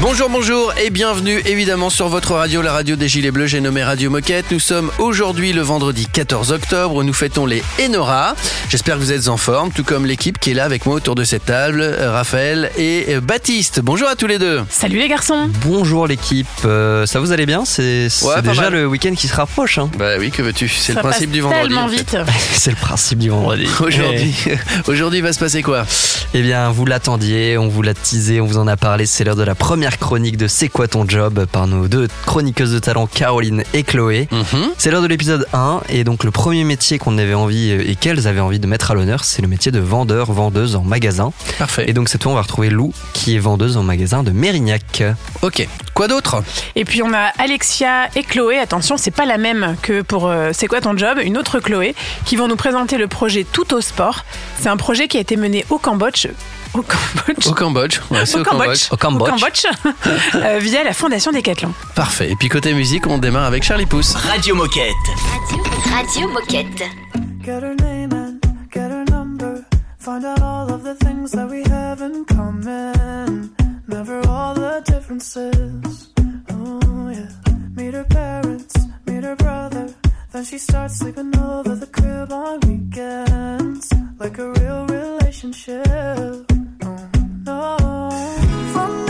Bonjour, bonjour et bienvenue évidemment sur votre radio, la radio des Gilets Bleus, j'ai nommé Radio Moquette. Nous sommes aujourd'hui le vendredi 14 octobre nous fêtons les Enora. J'espère que vous êtes en forme, tout comme l'équipe qui est là avec moi autour de cette table, Raphaël et euh, Baptiste. Bonjour à tous les deux. Salut les garçons Bonjour l'équipe, Euh, ça vous allez bien? C'est Ouais, déjà mal. le week-end qui se rapproche. Hein. Bah oui, que veux-tu? C'est le principe passe du vendredi. tellement en fait. vite C'est le principe du vendredi. Aujourd'hui, aujourd'hui il va se passer quoi? Eh bien, vous l'attendiez, on vous l'a teasé, on vous en a parlé. C'est l'heure de la première chronique de C'est quoi ton job par nos deux chroniqueuses de talent, Caroline et Chloé. Mhm. C'est l'heure de l'épisode 1 et donc le premier métier qu'on avait envie euh, et qu'elles avaient envie de mettre à l'honneur, c'est le métier de vendeur, vendeuse en magasin. Parfait. Et donc cette fois, on va retrouver Lou qui est vendeuse en magasin de Mérignac. Ok. Quoi d'autre? Et puis on a Alexia et Chloé, attention, c'est pas la même que pour euh, C'est quoi ton job? Une autre Chloé, qui vont nous présenter le projet Tout au sport. C'est un projet qui a été mené au Cambodge. Au Cambodge Au Cambodge. Ouais, c'est Au au Cambodge. Au Cambodge. euh, via la Fondation Decathlon. Parfait. Et puis côté musique, on démarre avec Charlie Pousse. Radio Moquette. Radio Moquette. Get her name and get her number. Find out all of the things that we have in common. Never all the differences. Oh, yeah. Meet her parents, meet her brother. Then she starts sleeping over the crib on weekends. Like a real relationship. Oh,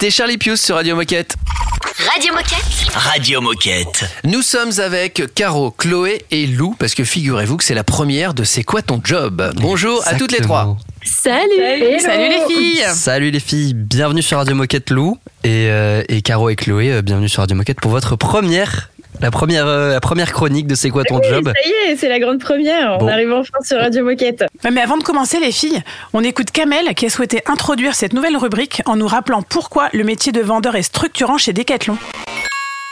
C'était Charlie Pius sur Radio Moquette. Radio Moquette. Radio Moquette. Nous sommes avec Caro, Chloé et Lou parce que figurez-vous que c'est la première de C'est quoi ton job? Bonjour à toutes les trois. Salut Salut les filles Salut les filles, bienvenue sur Radio Moquette Lou et, euh, et Caro et Chloé, euh, bienvenue sur Radio Moquette pour votre première, la première, euh, la première chronique de C'est quoi ton Oui, job Ça y est, c'est la grande première. Bon. On arrive enfin sur Radio Moquette. Mais avant de commencer les filles, on écoute Kamel qui a souhaité introduire cette nouvelle rubrique en nous rappelant pourquoi le métier de vendeur est structurant chez Decathlon.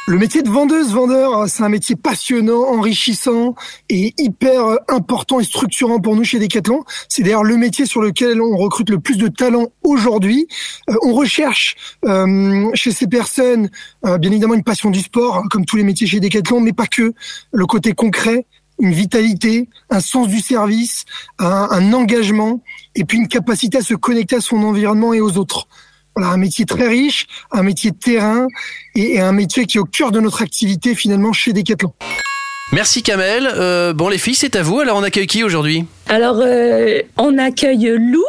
Le métier de vendeuse, vendeur, euh, c'est un métier passionnant, enrichissant et hyper euh, important et structurant pour nous chez Decathlon. C'est d'ailleurs le métier sur lequel on recrute le plus de talents aujourd'hui. Euh, on recherche euh, chez ces personnes, euh, bien évidemment, une passion du sport, hein, comme tous les métiers chez Decathlon, mais pas que. Le côté concret, une vitalité, un sens du service, un engagement et puis une capacité à se connecter à son environnement et aux autres. Voilà, un métier très riche, un métier de terrain et, et un métier qui est au cœur de notre activité finalement chez Decathlon. Merci Kamel. Euh, bon les filles, c'est à vous. Alors on accueille qui aujourd'hui? Alors, euh, on accueille Lou.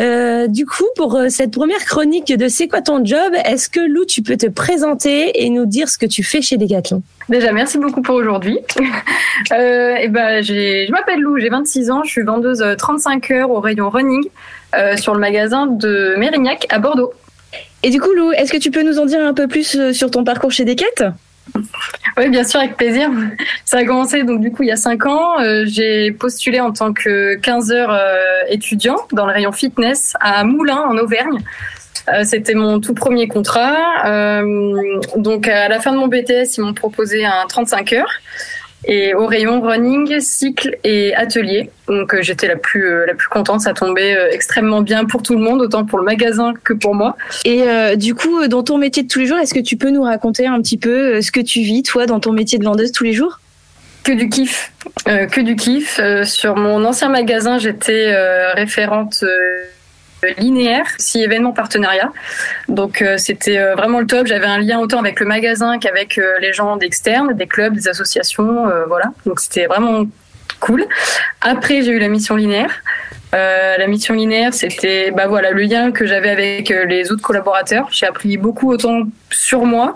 Euh, du coup, pour cette première chronique de C'est quoi ton job? Est-ce que Lou, tu peux te présenter et nous dire ce que tu fais chez Decathlon? Déjà, merci beaucoup pour aujourd'hui. euh, et ben, j'ai, je m'appelle Lou, j'ai 26 ans, je suis vendeuse euh, 35 heures au rayon running euh, sur le magasin de Mérignac à Bordeaux. Et du coup, Lou, est-ce que tu peux nous en dire un peu plus euh, sur ton parcours chez Decat Oui, bien sûr, avec plaisir. Ça a commencé donc du coup il y a 5 ans. Euh, j'ai postulé en tant que 15 heures euh, étudiant dans le rayon fitness à Moulins en Auvergne. Euh, C'était mon tout premier contrat. Donc à la fin de mon BTS, ils m'ont proposé un 35 heures. Et au rayon running, cycle et atelier. Donc euh, j'étais la plus euh, la plus contente, ça tombait euh, extrêmement bien pour tout le monde, autant pour le magasin que pour moi. Et euh, du coup, dans ton métier de tous les jours, est-ce que tu peux nous raconter un petit peu ce que tu vis, toi, dans ton métier de vendeuse tous les jours? Que du kiff, Euh, que du kiff. Euh, sur mon ancien magasin, j'étais euh, référente euh, linéaire, si événement partenariat. Donc euh, c'était euh, vraiment le top. J'avais un lien autant avec le magasin qu'avec euh, les gens d'externes, des clubs, des associations, euh, voilà. Donc c'était vraiment cool. Après, j'ai eu la mission linéaire. La mission linéaire, c'était bah voilà le lien que j'avais avec les autres collaborateurs. J'ai appris beaucoup autant sur moi,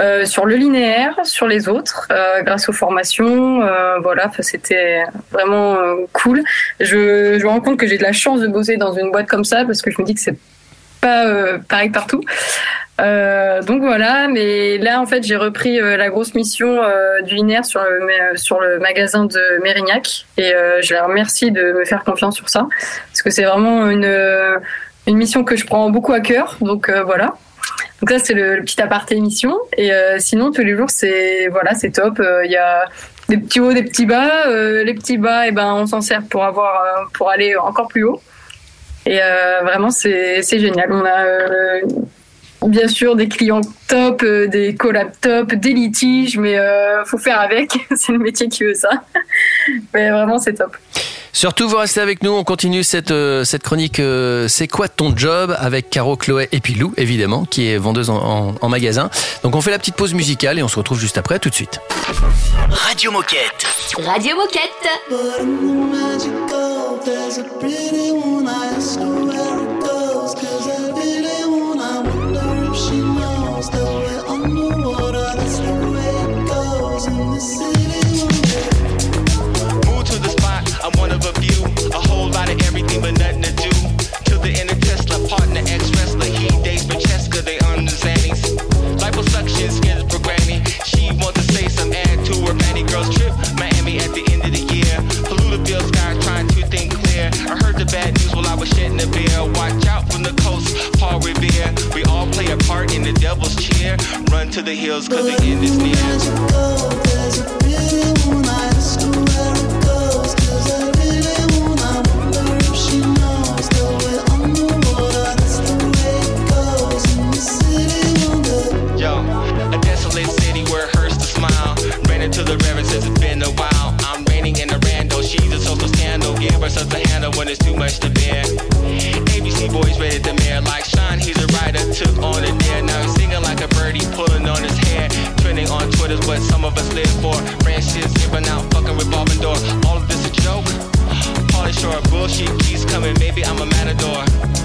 euh, sur le linéaire, sur les autres, euh, grâce aux formations. euh, voilà, c'était vraiment euh, cool. Je, je me rends compte que j'ai de la chance de bosser dans une boîte comme ça parce que je me dis que c'est pas euh, pareil partout. Euh, donc voilà, mais là en fait j'ai repris la grosse mission du linéaire sur le, sur le magasin de Mérignac et je les remercie de me faire confiance sur ça parce que c'est vraiment une, une mission que je prends beaucoup à cœur. Donc voilà. Donc ça c'est le, petit aparté mission et euh, sinon tous les jours c'est voilà c'est top. Euh, Il y a des petits hauts, des petits bas. Euh, les petits bas, et ben on s'en sert pour avoir pour aller encore plus haut. Et vraiment c'est génial. On a bien sûr des clients top, des collabs top, des litiges, mais euh, faut faire avec. c'est le métier qui veut ça. mais vraiment c'est top. Surtout, vous restez avec nous. On continue cette, euh, cette chronique. euh, c'est quoi ton job avec Caro, Chloé et puis Lou, évidemment, qui est vendeuse en, en- en magasin. Donc, on fait la petite pause musicale et on se retrouve juste après, tout de suite. Radio Moquette. Radio Moquette. Bad news while I was shedding a beer. Watch out from the coast, Paul Revere. We all play a part in the devil's cheer. Run to the hills, cause the end is near. Yo, a desolate city where it hurts to smile. Ran into the river since it's been a while. I'm raining in a rando, she's a social scandal. Give her such a handle when it's too much to bear. ABC boys ready to mayor like Sean, he's a writer, took on a dare. Now he's singing like a birdie, pulling on his hair. Trending on Twitter's what some of us live for. Branches giving out, fucking revolving door. All of this a joke. Pauly Shore, bullshit keeps coming. Maybe I'm a matador.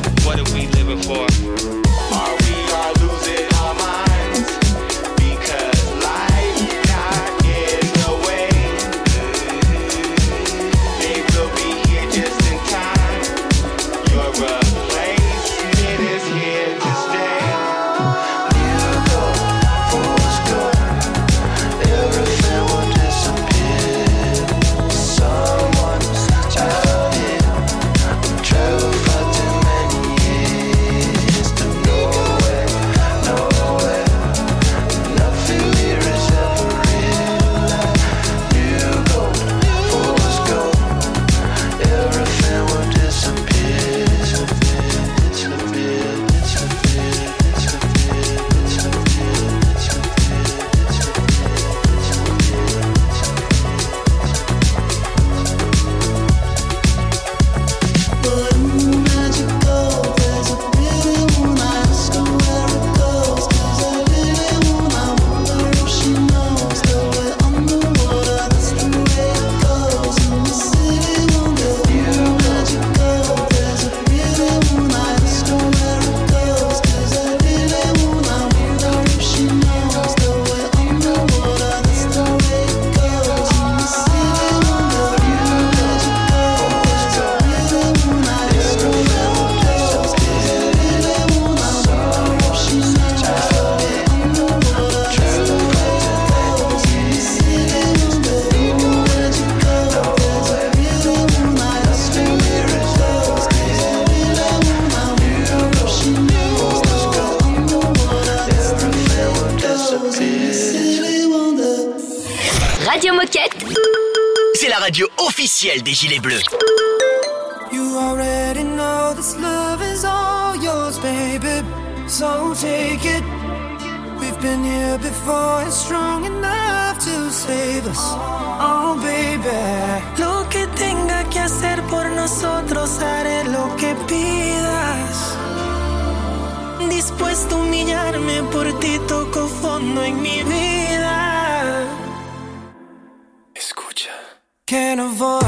Radio Moquette. C'est la radio officielle des Gilets Bleus. You already know this love is all yours, baby. So take it. We've been here before, it's strong enough to save us. Oh, baby. Lo que tenga que hacer por nosotros, haré lo que pidas. Dispuesto a humillarme por ti, toco fondo en mi vida. Can't avoid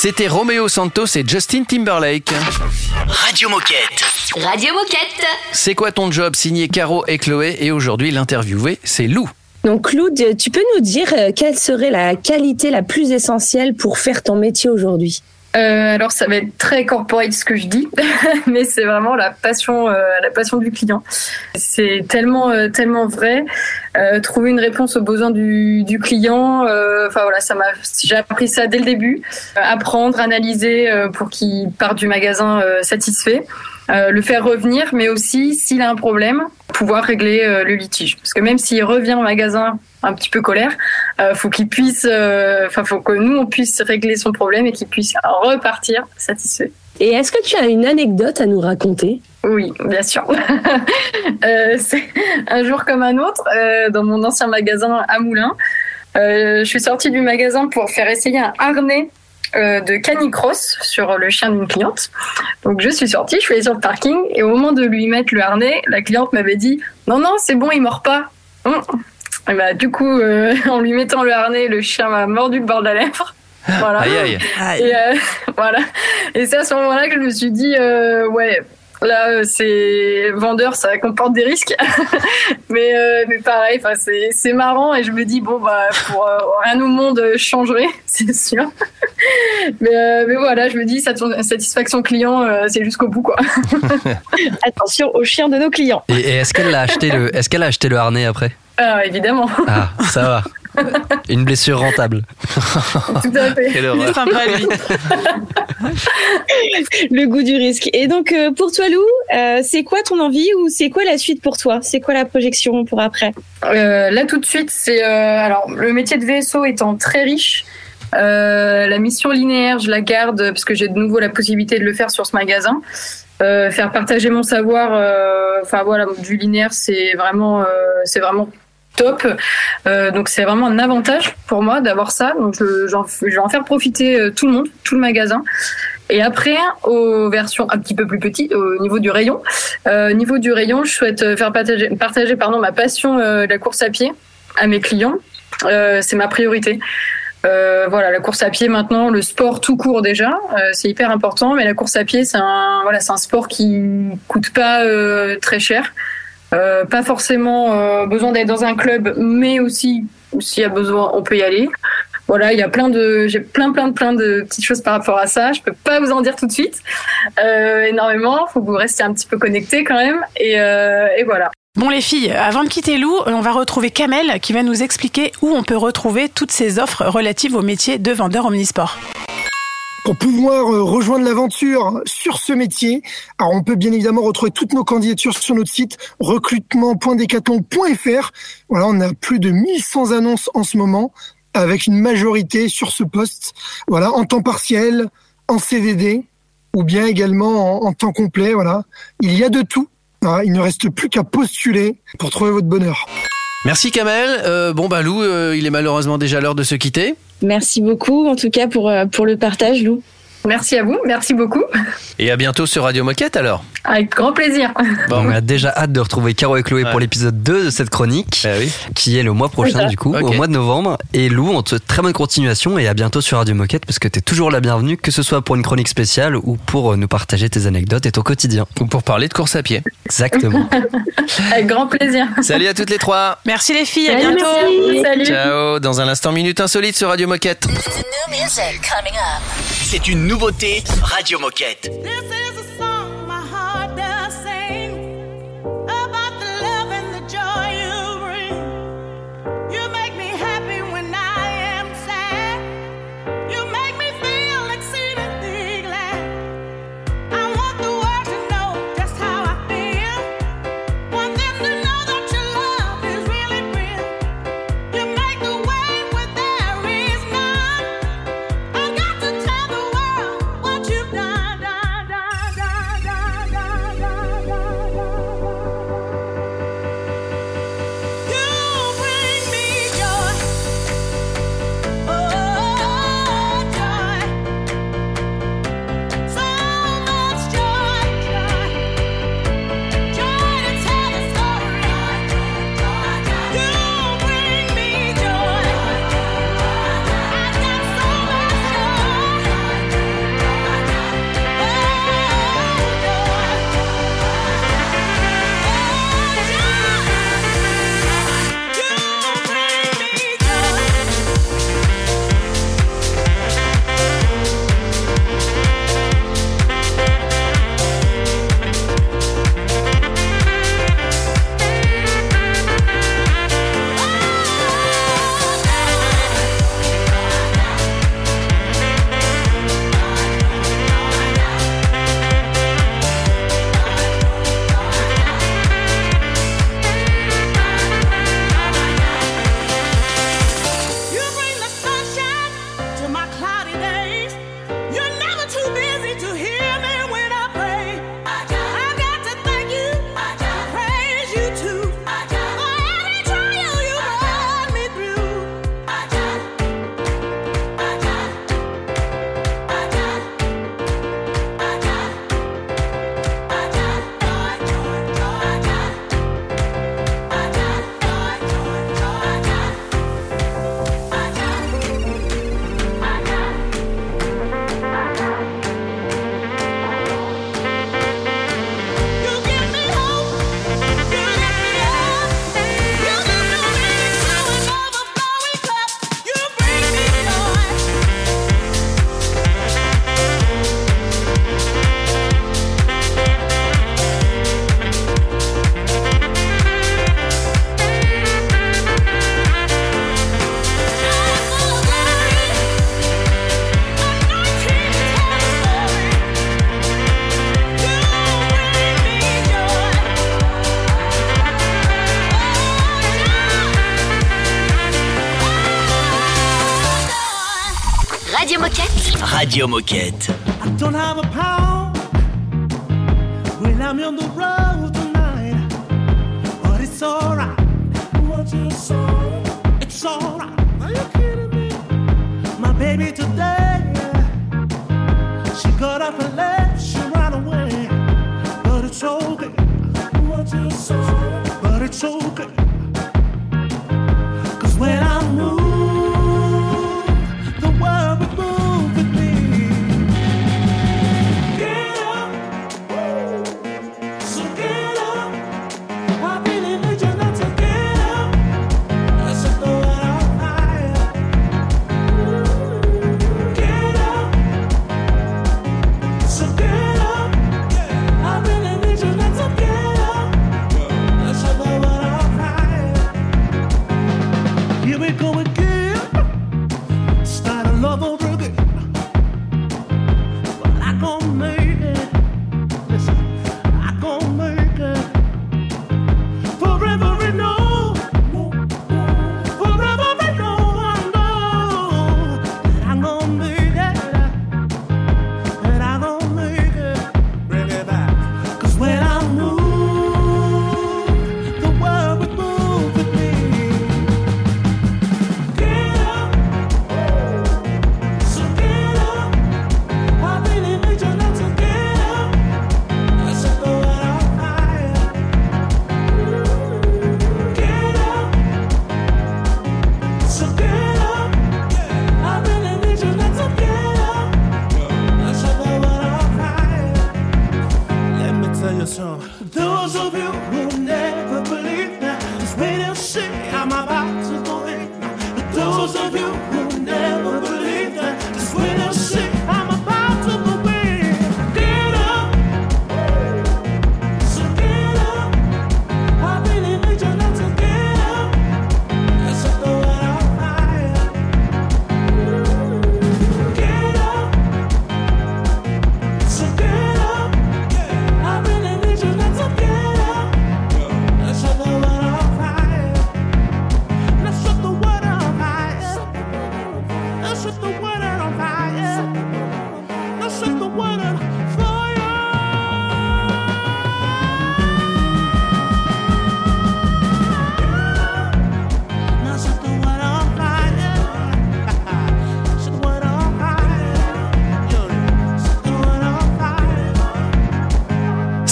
C'était Romeo Santos et Justin Timberlake. Radio Moquette. Radio Moquette. C'est quoi ton job? Signé Caro et Chloé et aujourd'hui l'interviewé c'est Lou. Donc Lou, tu peux nous dire euh, quelle serait la qualité la plus essentielle pour faire ton métier aujourd'hui? Euh, alors ça va être très corporate ce que je dis, mais c'est vraiment la passion, euh, la passion du client. C'est tellement, euh, tellement vrai. Euh, trouver une réponse aux besoins du, du client. euh, Enfin voilà, ça m'a, j'ai appris ça dès le début. Euh, apprendre, analyser pour qu'il parte du magasin satisfait. Euh, le faire revenir, mais aussi s'il a un problème, pouvoir régler euh, le litige. Parce que même s'il revient au magasin un petit peu colère, euh, faut qu'il puisse, euh, enfin faut que nous on puisse régler son problème et qu'il puisse repartir satisfait. Et est-ce que tu as une anecdote à nous raconter? Oui, bien sûr. C'est un jour comme un autre, dans mon ancien magasin à Moulins, je suis sortie du magasin pour faire essayer un harnais euh, de canicross sur le chien d'une cliente. Donc je suis sortie, je suis allée sur le parking et au moment de lui mettre le harnais, la cliente m'avait dit non non c'est bon il mord pas. Hum. Et bah, du coup, euh, en lui mettant le harnais, le chien m'a mordu le bord de la lèvre. Voilà. Aïe aïe. Et euh, voilà. Et c'est à ce moment-là que je me suis dit, euh, ouais, là, euh, c'est vendeur, ça comporte des risques. mais, euh, mais pareil, enfin, c'est, c'est marrant et je me dis, bon, bah, pour euh, rien au monde changerait, c'est sûr. mais, euh, mais voilà, je me dis, sat- satisfaction client, euh, c'est jusqu'au bout, quoi. Attention aux chiens de nos clients. Et, et est-ce qu'elle a acheté le, est-ce qu'elle a acheté le harnais après? Ah, évidemment. Ah, ça va. Une blessure rentable. Tout à fait. Quelle Il est horreur. sympa, lui. Le goût du risque. Et donc, euh, pour toi, Lou, euh, c'est quoi ton envie ou c'est quoi la suite pour toi? C'est quoi la projection pour après? Euh, là tout de suite, c'est euh, alors le métier de VSO étant très riche. euh, la mission linéaire, je la garde parce que j'ai de nouveau la possibilité de le faire sur ce magasin. Euh, faire partager mon savoir, euh, enfin voilà, du linéaire, c'est vraiment, euh, c'est vraiment top. Euh, donc c'est vraiment un avantage pour moi d'avoir ça. Donc je, je vais en faire profiter euh, tout le monde, tout le magasin. Et après, aux versions un petit peu plus petites, au niveau du rayon, euh, niveau du rayon, je souhaite faire partager, partager pardon, ma passion de la course à pied à mes clients. C'est ma priorité. Voilà, la course à pied maintenant, le sport tout court déjà, c'est hyper important. Mais la course à pied, c'est un voilà, c'est un sport qui coûte pas très cher. Euh, pas forcément euh, besoin d'être dans un club, mais aussi s'il y a besoin, on peut y aller. Voilà, il y a plein de, j'ai plein, plein plein de petites choses par rapport à ça. Je peux pas vous en dire tout de suite euh, énormément. Faut que vous restiez un petit peu connectés quand même. Et, euh, voilà. Bon les filles, avant de quitter Lou, on va retrouver Kamel qui va nous expliquer où on peut retrouver toutes ces offres relatives au métier de vendeur omnisport. Pour pouvoir euh, rejoindre l'aventure sur ce métier, on peut bien évidemment retrouver toutes nos candidatures sur notre site recrutement.decathlon.fr. Voilà, on a plus de 1100 annonces en ce moment avec une majorité sur ce poste. Voilà, en temps partiel, en CDD ou bien également en, temps complet. Voilà, il y a de tout. Il ne reste plus qu'à postuler pour trouver votre bonheur. Merci Kamel. Euh, bon bah Lou, euh, il est malheureusement déjà l'heure de se quitter. Merci beaucoup, en tout cas, pour, euh, pour le partage, Lou. Merci à vous. Merci beaucoup. Et à bientôt sur Radio Moquette alors. Avec grand plaisir. Bon. On a déjà hâte de retrouver Caro et Chloé Ouais. pour l'épisode 2 de cette chronique, oui. qui est le mois prochain du coup, au mois de novembre. Et Lou, on te souhaite très bonne continuation et à bientôt sur Radio Moquette parce que t'es toujours la bienvenue, que ce soit pour une chronique spéciale ou pour euh, nous partager tes anecdotes et ton quotidien. Ou pour parler de course à pied. Exactement. Avec grand plaisir. Salut à toutes les trois. Merci les filles, à Salut, bientôt. merci. Salut. Ciao. Dans un instant, minute insolite sur Radio Moquette. C'est une nouveauté Radio Moquette. Radio Moquette.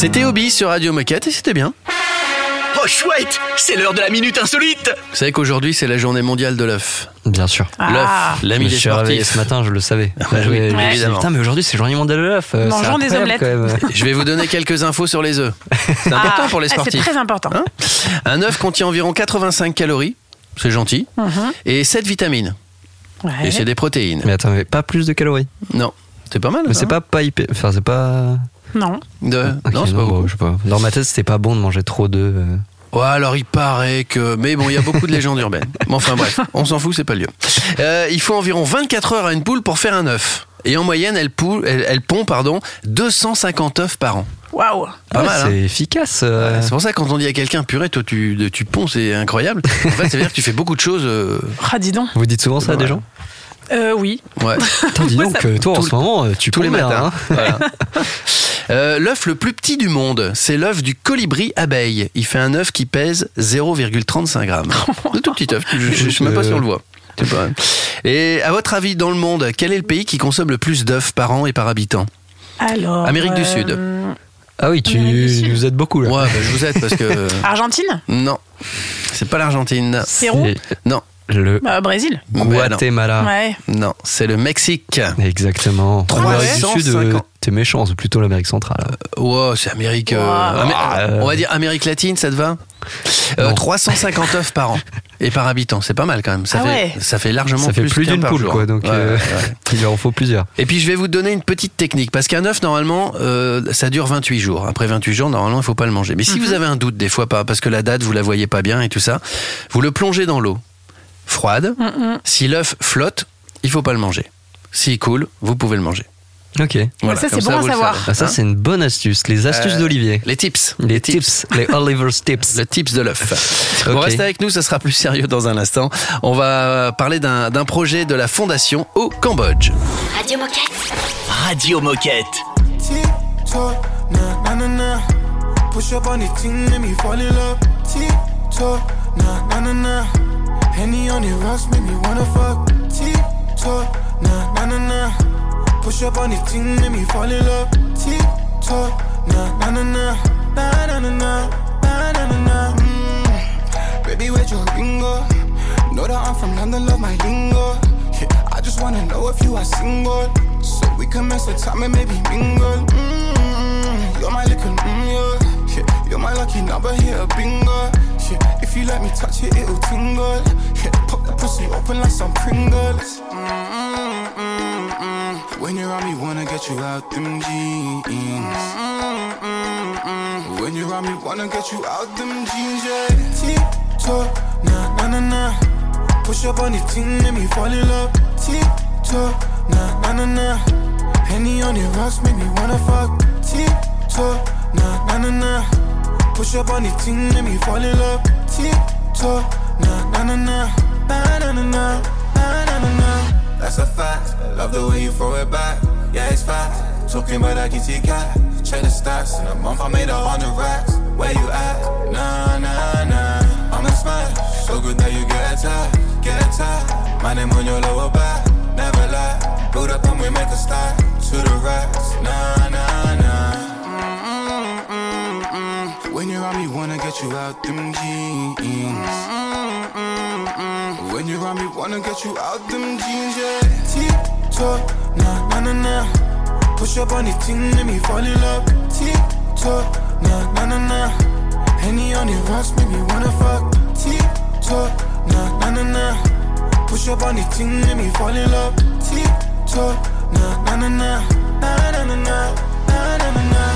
C'était Obi sur Radio Moquette et c'était bien. Oh chouette, c'est l'heure de la minute insolite. Vous savez qu'aujourd'hui c'est la journée mondiale de l'œuf. Bien sûr. Ah. L'œuf, Je l'ami me des suis réveillé sportifs. ce matin, je le savais. me- oui, évidemment. Putain, mais aujourd'hui c'est journée mondiale de l'œuf. euh, Mangeons des omelettes. quand même. Je vais vous donner quelques infos sur les œufs. C'est important Ah, pour les ah, sportifs. C'est très important. Hein Un œuf contient environ 85 calories, c'est gentil, Mhm. et 7 vitamines. Ouais. Et c'est des protéines. Mais attends, mais pas plus de calories. Non, c'est pas mal. Mais c'est hein pas pas hyper. Enfin, c'est pas. Non. De- Ok, Non, c'est pas bon, beaucoup. je sais pas. Dans ma tête, c'était pas bon de manger trop d'œufs. euh. Ouais, alors il paraît que. Mais bon, il y a beaucoup de légendes urbaines. Mais enfin bref, on s'en fout, c'est pas le lieu. Euh, il faut environ 24 heures à une poule pour faire un œuf. Et en moyenne, elle, poule, elle, elle pond pardon, 250 œufs par an. Waouh. Pas Ah, mal, hein C'est efficace. euh. C'est pour ça que quand on dit à quelqu'un, purée, toi tu, tu ponds, c'est incroyable. En fait, ça veut dire que tu fais beaucoup de choses. euh, Ah, dis donc. Vous dites souvent ça à des gens? Euh, oui. ouais. Dis donc, ça- euh, toi en tout- ce moment, euh, tu tous les matins. hein. Voilà. Euh, l'œuf le plus petit du monde, c'est l'œuf du colibri abeille. Il fait un œuf qui pèse 0,35 grammes. De tout petit œuf, je, je sais même pas si on le voit. Pas- Et à votre avis, dans le monde, quel est le pays qui consomme le plus d'œufs par an et par habitant? Alors. Amérique du Sud. Ah oui, tu nous aides beaucoup là. Ouais, bah, je vous aide parce que. Argentine? Non, c'est pas l'Argentine. Pérou? Non, Le Bah, Brésil. Non. Guatemala. Ouais. non, c'est le Mexique. Exactement. Trois L'Amérique du cent Sud, euh, t'es méchant, c'est plutôt l'Amérique centrale. Ouais, c'est Amérique. euh, Wow. Amé- Euh. On va dire Amérique latine, ça te va? Euh, Non. 350 œufs par an et par habitant, c'est pas mal quand même. Ça, Ah fait, ouais. ça fait largement Ça fait plus, plus d'une poule, jour. quoi. Donc, Ouais, euh, ouais, ouais. il en faut plusieurs. Et puis je vais vous donner une petite technique parce qu'un œuf normalement euh, ça dure 28 jours. Après 28 jours normalement il faut pas le manger. Mais si vous avez un doute des fois pas parce que la date vous la voyez pas bien et tout ça, vous le plongez dans l'eau froide. Mm, mm. Si l'œuf flotte, il faut pas le manger. S'il coule, vous pouvez le manger. Ok. Voilà, ça, c'est bon à savoir. Ah, ça, hein. c'est une bonne astuce. Les astuces Euh, d'Olivier. Les tips. Les tips. Les Oliver's tips. Le tips de l'œuf. Bon, Ok. restez avec nous, ça sera plus sérieux dans un instant. On va parler d'un projet de la fondation au Cambodge. Radio Moquette. Radio Moquette. Tick-tock, nah, nah, nah, nah. Push up on the team, let me fall in love. Tick-tock, nah, nah, nah, nah. Henny on the rocks, make me wanna fuck. Tick-tock, nah, nah, nah, nah. Push up on the team, let me fall in love. Tick-tock, nah, nah, nah, nah. Nah, nah, nah, nah. Nah, nah, nah, nah. Mm. Baby, where'd your lingo? Know that I'm from London, love my lingo. Yeah, I just wanna know if you are single. So we can mess the time and maybe mingle. Mm, you're my little mm, yeah. You're my lucky number here, bingo. Yeah, if you let me touch it, it'll tingle. Yeah, pop the pussy open like some Pringles. Mm, mm, mm, mm. When you're on me, wanna get you out them jeans. Mm, mm, mm. When you're on me, wanna get you out them jeans, yeah. Tick-tock, nah, nah, nah, nah. Push up on the team, let me fall in love. Tick-tock, nah, nah, nah, nah. Henny on the rocks, make me wanna fuck. Tick-tock, nah, nah, nah, nah. Push up on the team, let me fall in love. Tick-tock, nah, nah, nah, nah. Nah, nah, nah, nah. Nah, nah, nah, nah. That's a fact. I love the way you throw it back. Yeah, it's fact. Talking about that kitty cat. Check the stats. In a month, I made a hundred racks. Where you at? Nah, nah, nah. I'm a smash. So good that you get attacked. Get attacked. My name on your lower back. Never lie. Build up and we make a start. To the racks. Nah, nah. Mm. On me, wanna get you out them jeans. Mm, mm, mm. When you're on me, wanna get you out them jeans, yeah. Tick-tock, nah, nah, nah, nah. Push up on the team, let me fall in love. Tick-tock, nah, nah, nah, nah. Henny on the rocks, make me wanna fuck. Tick-tock, nah, nah, nah, nah. Push up on the team, let me fall in love. Nah, nah, nah. Nah, nah, nah, nah. Nah, nah, nah, nah.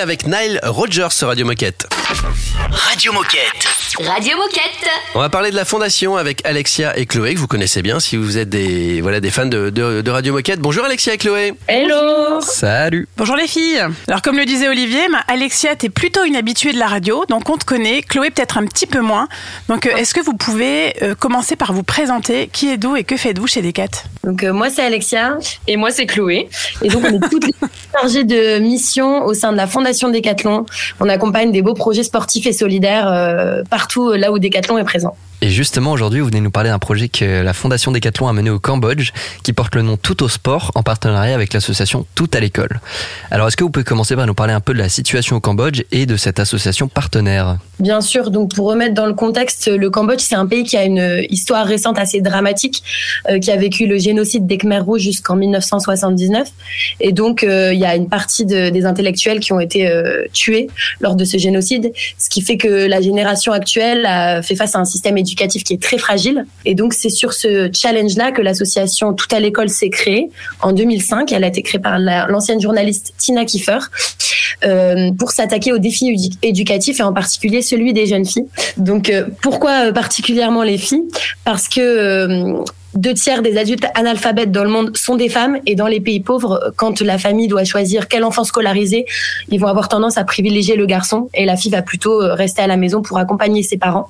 Avec Nile Rogers sur Radio Moquette. Radio Moquette. Radio Moquette. On va parler de la fondation avec Alexia et Chloé, que vous connaissez bien si vous êtes des, voilà, des fans de, de- de Radio Moquette. Bonjour Alexia et Chloé. Hello Salut. Bonjour les filles. Alors comme le disait Olivier, ma Alexia, t'es plutôt une habituée de la radio, donc on te connaît. Chloé peut-être un petit peu moins. Donc euh, est-ce que vous pouvez euh, commencer par vous présenter Qui êtes-vous et que faites-vous chez Decat? Donc euh, moi c'est Alexia Et moi, c'est Chloé. et donc on est toutes les chargées de mission au sein de la Fondation Décathlon. On accompagne des beaux projets sportifs et solidaires euh, partout là où Décathlon est présent. Et justement, aujourd'hui, vous venez nous parler d'un projet que la Fondation Décathlon a mené au Cambodge, qui porte le nom Tout au sport, en partenariat avec l'association Tout à l'école. Alors, est-ce que vous pouvez commencer par nous parler un peu de la situation au Cambodge et de cette association partenaire? Bien sûr, donc pour remettre dans le contexte, le Cambodge, c'est un pays qui a une histoire récente assez dramatique, euh, qui a vécu le génocide des Khmers rouges jusqu'en 1979. Et donc, euh, il y a une partie de- des intellectuels qui ont été euh, tués lors de ce génocide, ce qui fait que la génération actuelle a fait face à un système éducatif qui est très fragile. Et donc, c'est sur ce challenge-là que l'association Tout à l'école s'est créée en 2005. Elle a été créée par la- l'ancienne journaliste Tina Kiefer euh, pour s'attaquer aux défis édu- éducatifs et en particulier celui des jeunes filles. Donc euh, pourquoi euh, particulièrement les filles? Parce que deux tiers des adultes analphabètes dans le monde sont des femmes et dans les pays pauvres, quand la famille doit choisir quel enfant scolariser, ils vont avoir tendance à privilégier le garçon et la fille va plutôt euh, rester à la maison pour accompagner ses parents.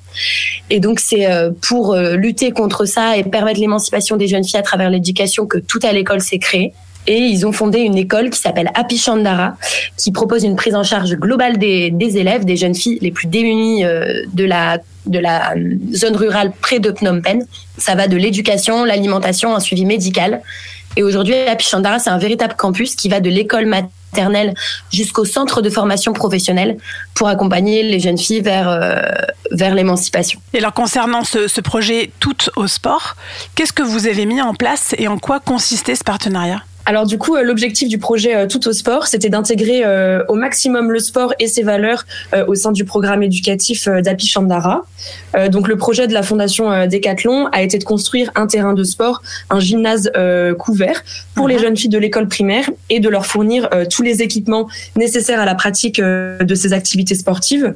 Et donc c'est euh, pour euh, lutter contre ça et permettre l'émancipation des jeunes filles à travers l'éducation que tout à l'école s'est créé. Et ils ont fondé une école qui s'appelle Happy Chandara, qui propose une prise en charge globale des, élèves, des jeunes filles les plus démunies euh, de la de la euh, zone rurale près de Phnom Penh. Ça va de l'éducation, l'alimentation, un suivi médical. Et aujourd'hui, Happy Chandara, c'est un véritable campus qui va de l'école maternelle jusqu'au centre de formation professionnelle pour accompagner les jeunes filles vers, euh, vers l'émancipation. Et alors concernant ce, ce projet Tout au sport, qu'est-ce que vous avez mis en place et en quoi consistait ce partenariat? Alors du coup, euh, l'objectif du projet euh, Tout au sport, c'était d'intégrer euh, au maximum le sport et ses valeurs au sein du programme éducatif d'Api Chandara. Donc le projet de la fondation Décathlon a été de construire un terrain de sport, un gymnase couvert pour les jeunes filles de l'école primaire et de leur fournir tous les équipements nécessaires à la pratique de ces activités sportives.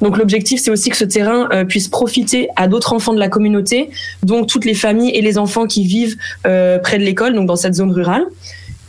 Donc l'objectif, c'est aussi que ce terrain puisse profiter à d'autres enfants de la communauté, donc toutes les familles et les enfants qui vivent près de l'école, donc dans cette zone rurale.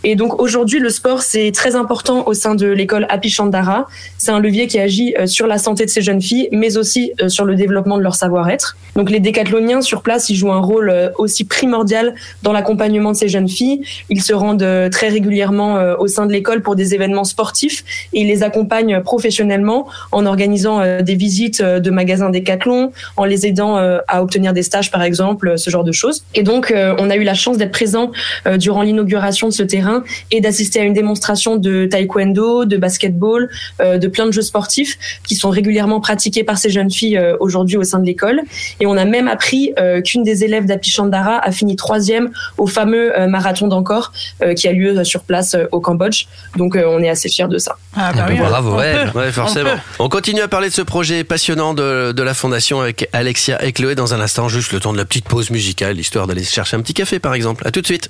Et donc aujourd'hui, le sport, c'est très important au sein de l'école Happy Chandara. C'est un levier qui agit euh, sur la santé de ces jeunes filles, mais aussi euh, sur le développement de leur savoir-être. Donc les décathloniens sur place, ils jouent un rôle euh, aussi primordial dans l'accompagnement de ces jeunes filles. Ils se rendent très régulièrement au sein de l'école pour des événements sportifs et ils les accompagnent professionnellement en organisant des visites de magasins décathlon, en les aidant à obtenir des stages par exemple, ce genre de choses. Et donc on a eu la chance d'être présent durant l'inauguration de ce terrain et d'assister à une démonstration de taekwondo, de basketball, de plein de jeux sportifs qui sont régulièrement pratiqués par ces jeunes filles euh, aujourd'hui au sein de l'école. Et on a même appris euh, qu'une des élèves d'Api Chandara a fini troisième au fameux euh, marathon d'Angkor euh, qui a lieu sur place euh, au Cambodge. Donc euh, on est assez fiers de ça. Ah bah oui, bravo, on elle. peut. Ouais, forcément. On, continue à parler de ce projet passionnant de, de la fondation avec Alexia et Chloé dans un instant, juste le temps de la petite pause musicale, histoire d'aller chercher un petit café par exemple. À tout de suite.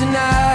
tonight.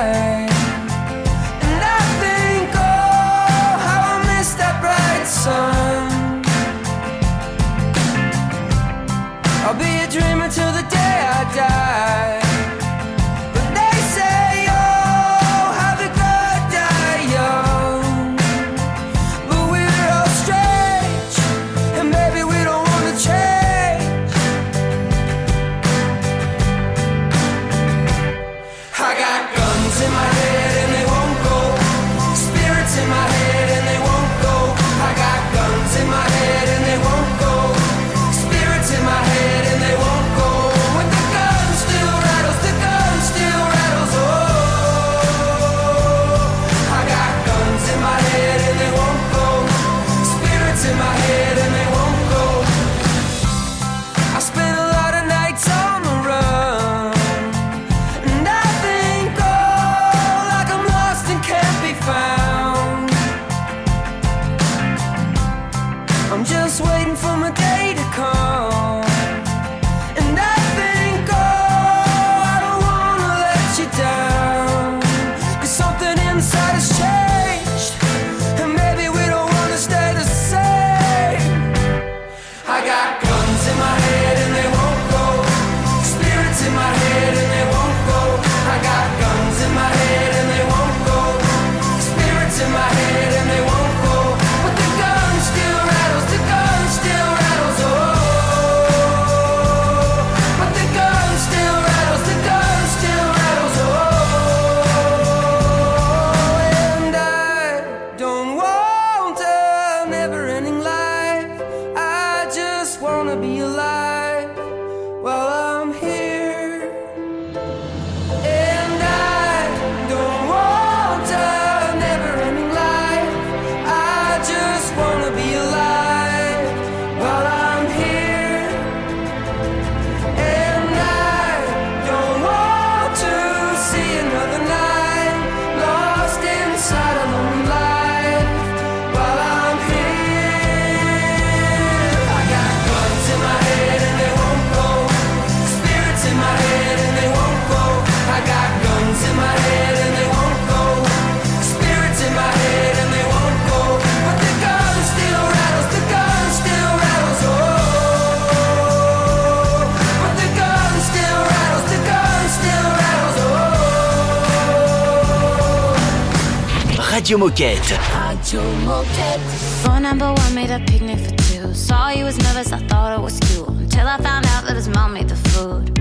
Radio Moquette. Radio Moquette. Phone number one made a picnic for two. Saw he was nervous, I thought it was cute. Until I found out that his mom made the food.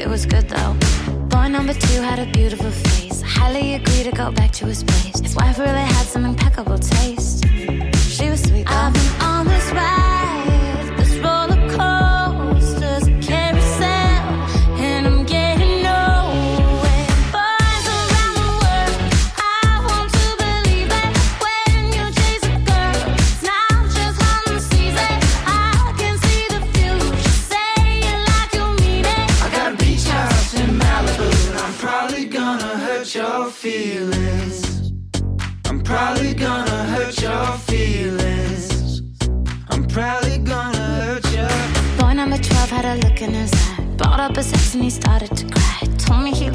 It was good though. Boy number two had a beautiful face. Highly agree to go back to his place. His wife really had some impeccable taste. Brought up a ex and he started to cry. Told me he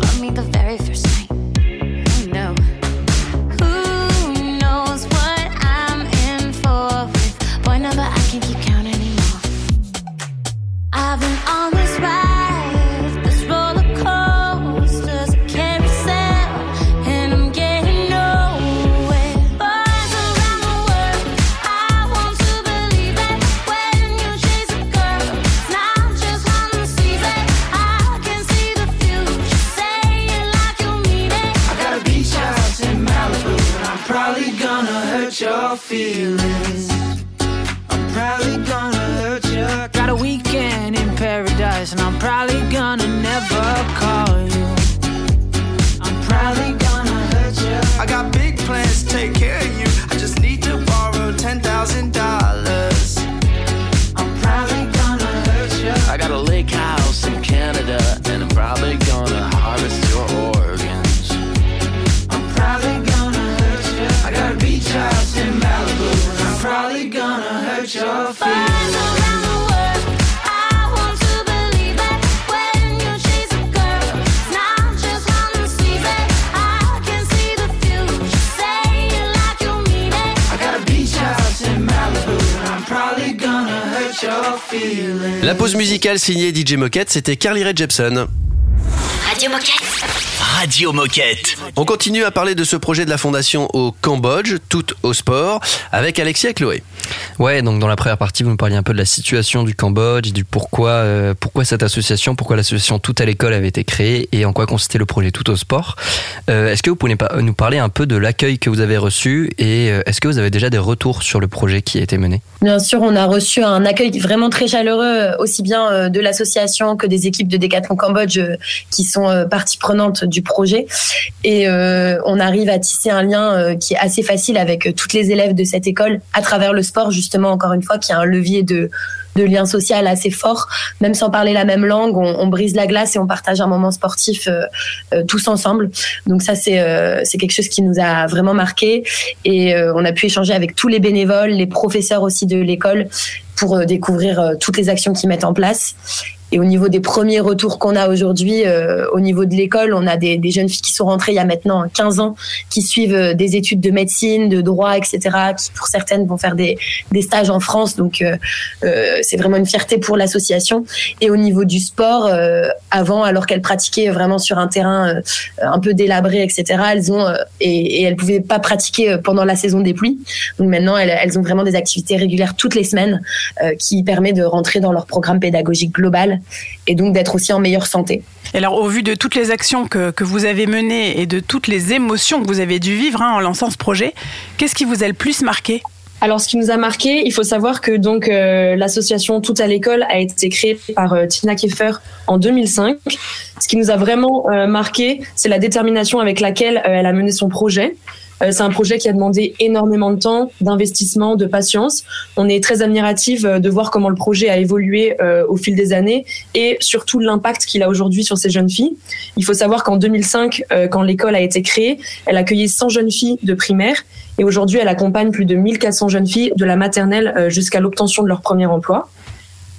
musicale signée DJ Moquette, c'était Carly Rae Jepsen. Radio Moquette. Radio Moquette. On continue à parler de ce projet de la fondation au Cambodge, tout au sport, avec Alexia et Chloé. Ouais, donc dans la première partie, vous nous parliez un peu de la situation du Cambodge, du pourquoi, euh, pourquoi cette association, pourquoi l'association Tout à l'école avait été créée et en quoi consistait le projet Tout au sport. Euh, est-ce que vous pouvez pas- nous parler un peu de l'accueil que vous avez reçu et euh, est-ce que vous avez déjà des retours sur le projet qui a été mené? Bien sûr, on a reçu un accueil vraiment très chaleureux, euh, aussi bien euh, de l'association que des équipes de Décathlon Cambodge euh, qui sont euh, partie prenante du projet. Et euh, on arrive à tisser un lien euh, qui est assez facile avec euh, toutes les élèves de cette école à travers le sport, justement, encore une fois, qui a un levier de de lien social assez fort, même sans parler la même langue, on, brise la glace et on partage un moment sportif euh, euh, tous ensemble. Donc ça c'est euh, c'est quelque chose qui nous a vraiment marqué et on a pu échanger avec tous les bénévoles, les professeurs aussi de l'école pour découvrir toutes les actions qu'ils mettent en place. Et au niveau des premiers retours qu'on a aujourd'hui, euh, au niveau de l'école, on a des, des jeunes filles qui sont rentrées il y a maintenant 15 ans, qui suivent euh, des études de médecine, de droit, etc., qui pour certaines vont faire des, des stages en France. Donc euh, euh, c'est vraiment une fierté pour l'association. Et au niveau du sport, euh, avant, alors qu'elles pratiquaient vraiment sur un terrain un peu délabré, etc., elles ont et, et elles pouvaient pas pratiquer pendant la saison des pluies. Donc maintenant, elles, elles ont vraiment des activités régulières toutes les semaines, euh, qui permet de rentrer dans leur programme pédagogique global et donc d'être aussi en meilleure santé. Et alors, au vu de toutes les actions que, que vous avez menées et de toutes les émotions que vous avez dû vivre hein, en lançant ce projet, qu'est-ce qui vous a le plus marqué? Alors, ce qui nous a marqué, il faut savoir que donc euh, l'association Tout à l'école a été créée par euh, Tina Keffer en 2005. Ce qui nous a vraiment euh, marqué, c'est la détermination avec laquelle euh, elle a mené son projet. Euh, c'est un projet qui a demandé énormément de temps, d'investissement, de patience. On est très admiratif euh, de voir comment le projet a évolué euh, au fil des années et surtout l'impact qu'il a aujourd'hui sur ces jeunes filles. Il faut savoir qu'en 2005, euh, quand l'école a été créée, elle accueillait 100 jeunes filles de primaire et aujourd'hui, elle accompagne plus de 1400 jeunes filles de la maternelle jusqu'à l'obtention de leur premier emploi.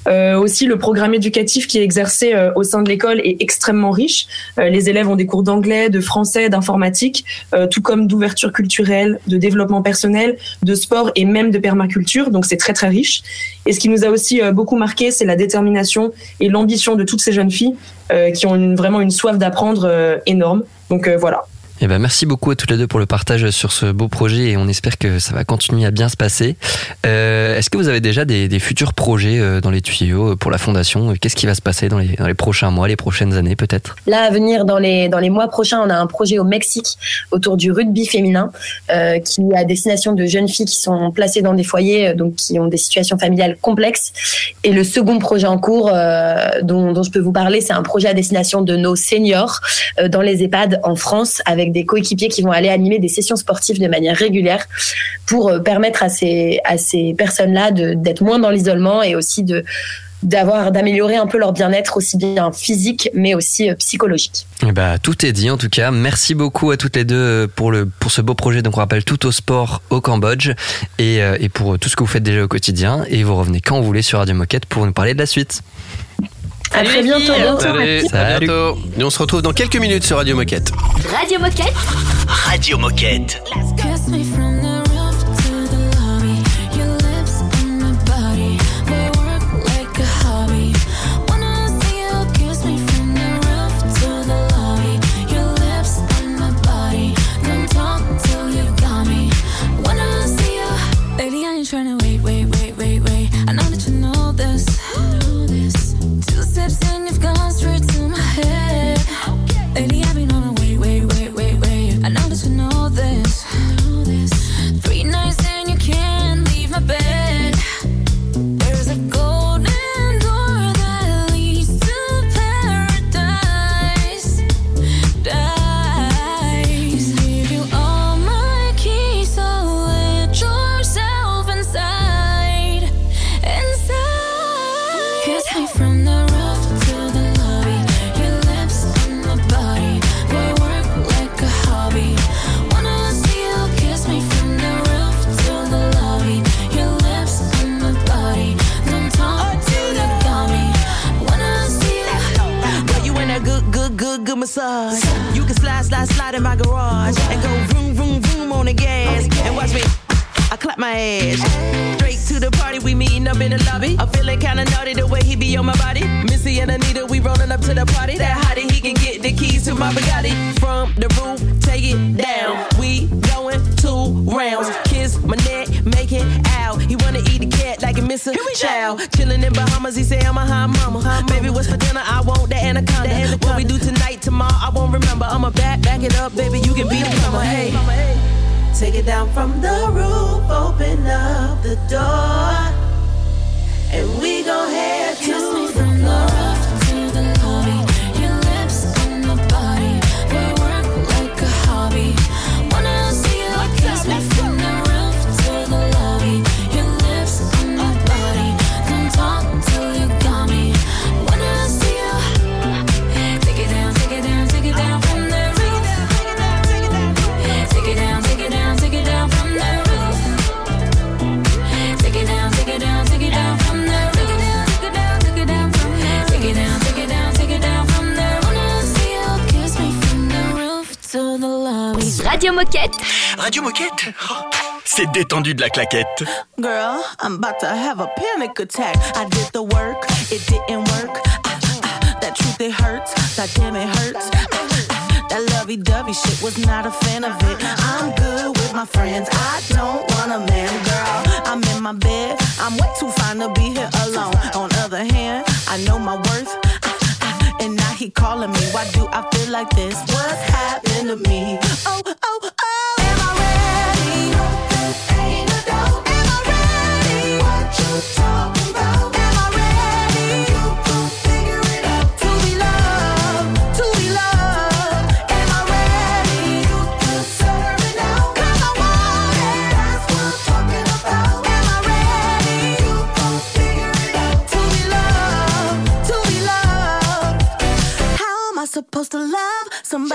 Euh, aussi, le programme éducatif qui est exercé euh, au sein de l'école est extrêmement riche. Euh, les élèves ont des cours d'anglais, de français, d'informatique, euh, tout comme d'ouverture culturelle, de développement personnel, de sport et même de permaculture. Donc, c'est très très riche. Et ce qui nous a aussi euh, beaucoup marqué, c'est la détermination et l'ambition de toutes ces jeunes filles euh, qui ont une- vraiment une soif d'apprendre énorme. Donc voilà. Eh ben, merci beaucoup à toutes les deux pour le partage sur ce beau projet et on espère que ça va continuer à bien se passer. Euh, Est-ce que vous avez déjà des, des futurs projets euh, dans les tuyaux euh, pour la fondation? Qu'est-ce qui va se passer dans les, dans les prochains mois, les prochaines années peut-être? Là, à venir dans les, dans les mois prochains, on a un projet au Mexique autour du rugby féminin euh, qui est à destination de jeunes filles qui sont placées dans des foyers, euh, donc qui ont des situations familiales complexes. Et le second projet en cours euh, dont, dont je peux vous parler, c'est un projet à destination de nos seniors dans les EHPAD en France avec des coéquipiers qui vont aller animer des sessions sportives de manière régulière pour euh, permettre à ces, à ces personnes-là d'être moins dans l'isolement et aussi de d'avoir d'améliorer un peu leur bien-être aussi bien physique mais aussi euh, psychologique. Eh ben, tout est dit en tout cas. Merci beaucoup à toutes les deux euh, pour, le, pour ce beau projet. Donc on rappelle tout au sport au Cambodge et, et pour tout ce que vous faites déjà au quotidien. Et vous revenez quand vous voulez sur Radio Moquette pour nous parler de la suite. À très bientôt. Salut, à bientôt. Et on se retrouve dans quelques minutes sur Radio Moquette. Radio Moquette. Radio Moquette. Kiss me from the roof to good, massage. You can slide, slide, slide in my garage and go vroom, vroom, vroom on the gas. And watch me, I clap my ass. Straight to the party, we meeting up in the lobby. I'm feeling kinda naughty the way he be on my body. Missy and Anita, we rolling up to the party. That hottie, he can get the keys to my Bugatti. From the roof, take it down. We going two rounds. Kiss my neck, make it out. He wanna eat the cat like a Mr. Chow. Chillin' in Bahamas, he say I'm a high mama. High mama. Baby, what's for dinner? I want the anaconda. What we do tonight, I'ma back, back it up, baby. You can be the plumber. Hey, take it down from the roof, open up the door, and we gon' head to Kiss from the roof Moquette. Radio Moquette. Oh, C'est détendu de la claquette. Girl, I'm about to have a panic attack. I did the work, it didn't work. Ah, ah, that truth, it hurts. That damn, it hurts. Ah, ah, that lovey dovey shit was not a fan of it. I'm good with my friends. I don't want a man, girl. I'm in my bed. I'm way too fine to be here alone. On other hand, I know my worth. He calling me. Why do I feel like this? What's happened to me? Oh, oh,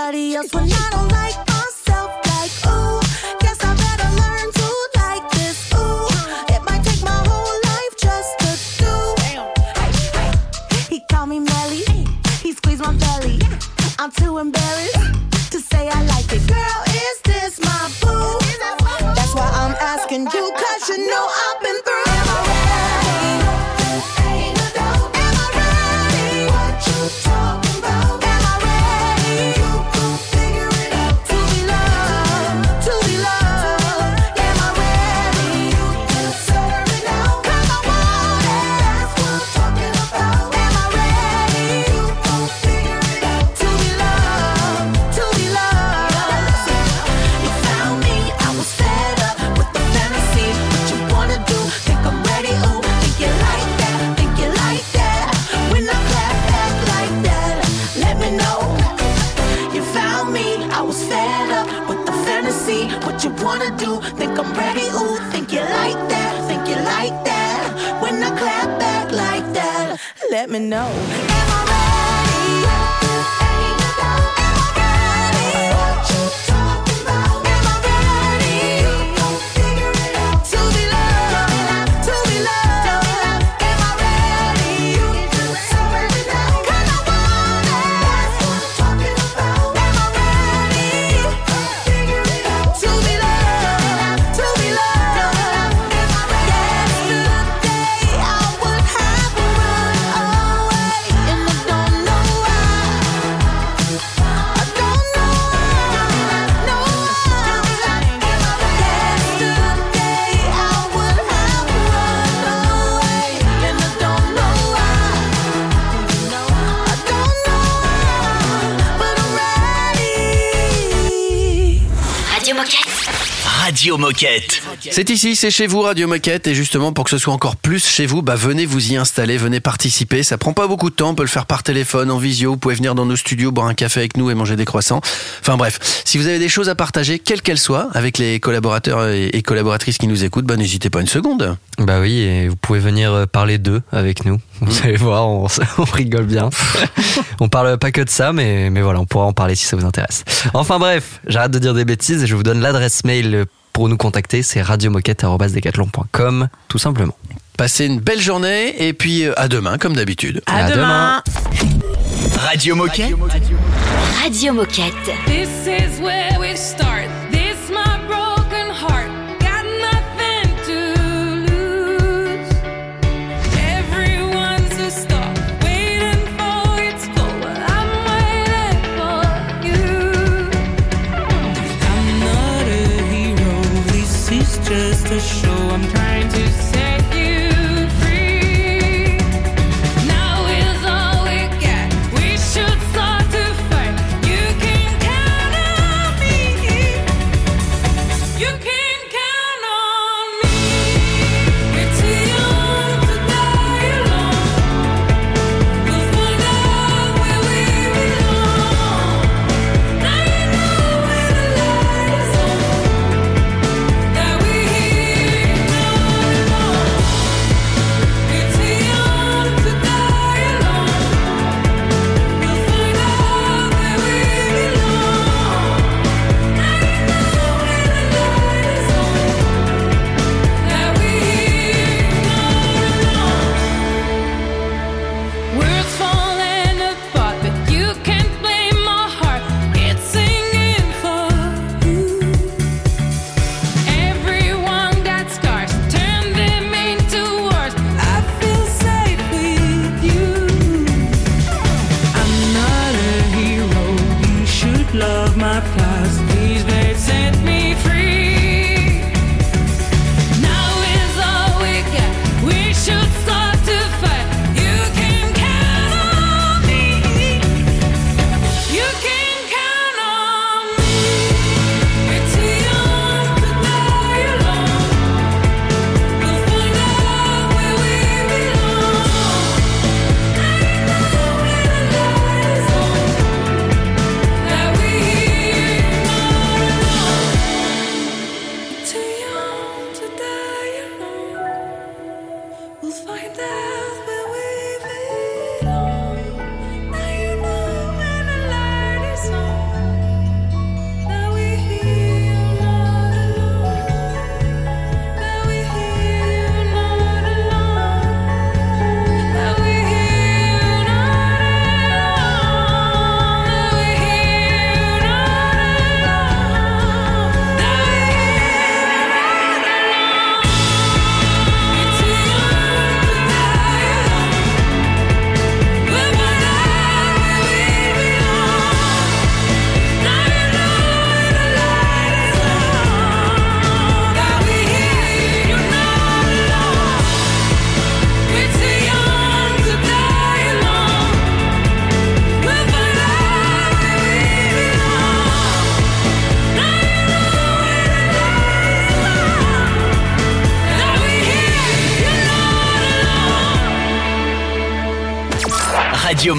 somebody else when I don't like Radio Moquette. C'est ici, c'est chez vous, Radio Moquette. Et justement, pour que ce soit encore plus chez vous, bah, venez vous y installer, venez participer. Ça prend pas beaucoup de temps. On peut le faire par téléphone, en visio. Vous pouvez venir dans nos studios, boire un café avec nous et manger des croissants. Enfin bref, si vous avez des choses à partager, quelles qu'elles soient, avec les collaborateurs et et collaboratrices qui nous écoutent, bah, n'hésitez pas une seconde. Bah oui, et vous pouvez venir euh, parler d'eux avec nous. Vous allez voir, on, on rigole bien. on parle pas que de ça, mais, mais voilà, on pourra en parler si ça vous intéresse. Enfin bref, j'arrête de dire des bêtises et je vous donne l'adresse mail pour nous contacter. C'est radiomoquette.com, tout simplement. Passez une belle journée et puis euh, à demain, comme d'habitude. À, demain. Radio Moquette. Radio Moquette. This is where we start.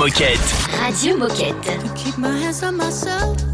Moquette. Radio Moquette. Keep my hands on myself.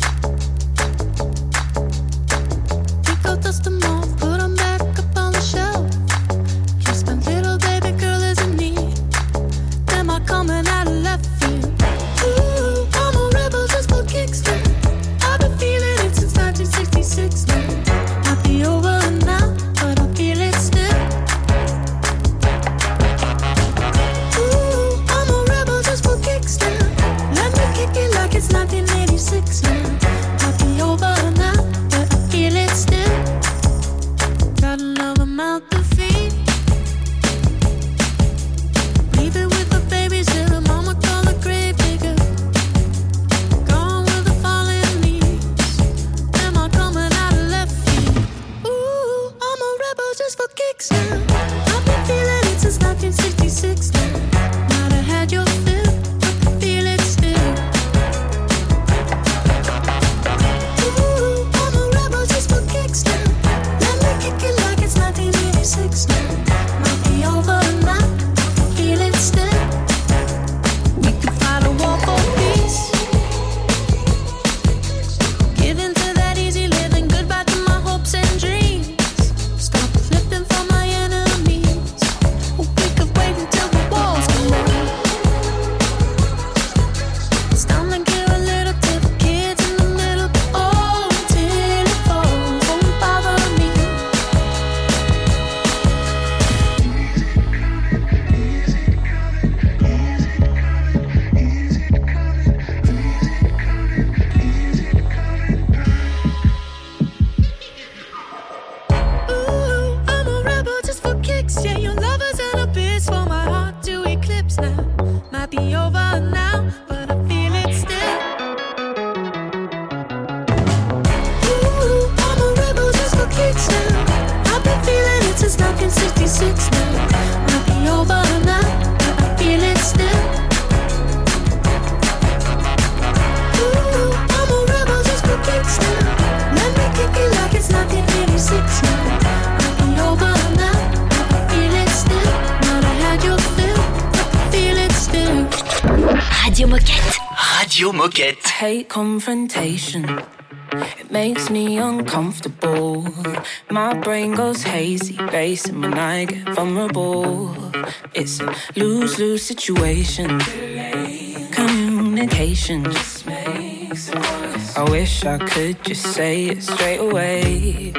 When I get vulnerable. It's a lose lose situation. Communication just makes. I wish I could just say it straight away.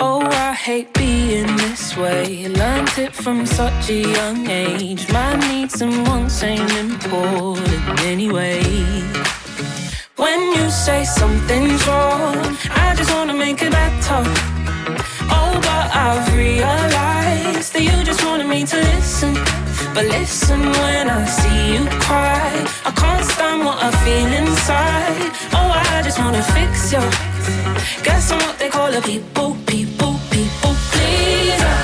Oh, I hate being this way. Learned it from such a young age. My needs and wants ain't important anyway. When you say something's wrong, I just wanna make it better. I've realized that you just wanted me to listen. But listen when I see you cry. I can't stand what I feel inside. Oh, I just wanna fix you. Guess I'm what they call a people, people, people. Pleaser.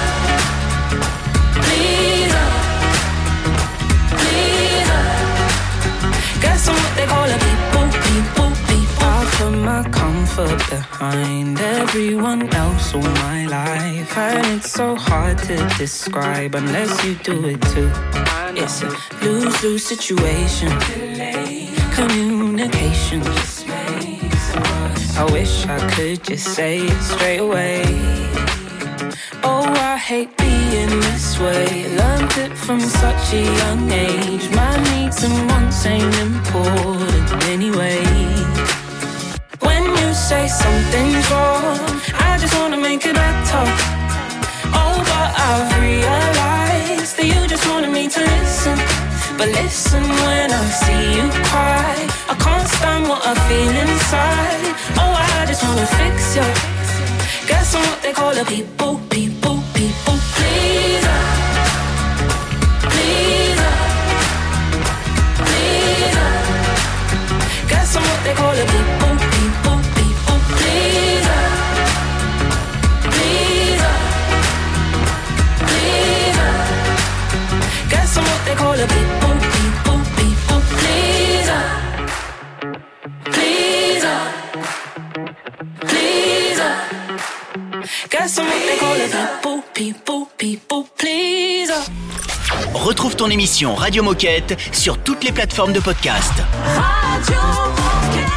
Comfort behind everyone else all my life. And it's so hard to describe unless you do it too. It's a lose lose situation. Communication just makes. I wish I could just say it straight away. Oh, I hate being this way. Learned it from such a young age. My needs and wants ain't important anyway. When you say something's wrong, I just wanna make it better. Oh, but I've realized that you just wanted me to listen. But listen when I see you cry. I can't stand what I feel inside. Oh, I just wanna fix you. Guess I'm what they call a people, people, people pleaser. Pleaser. Pleaser. Guess I'm what they call a people, What they call. Retrouve ton émission Radio Moquette sur toutes les plateformes de podcast. Radio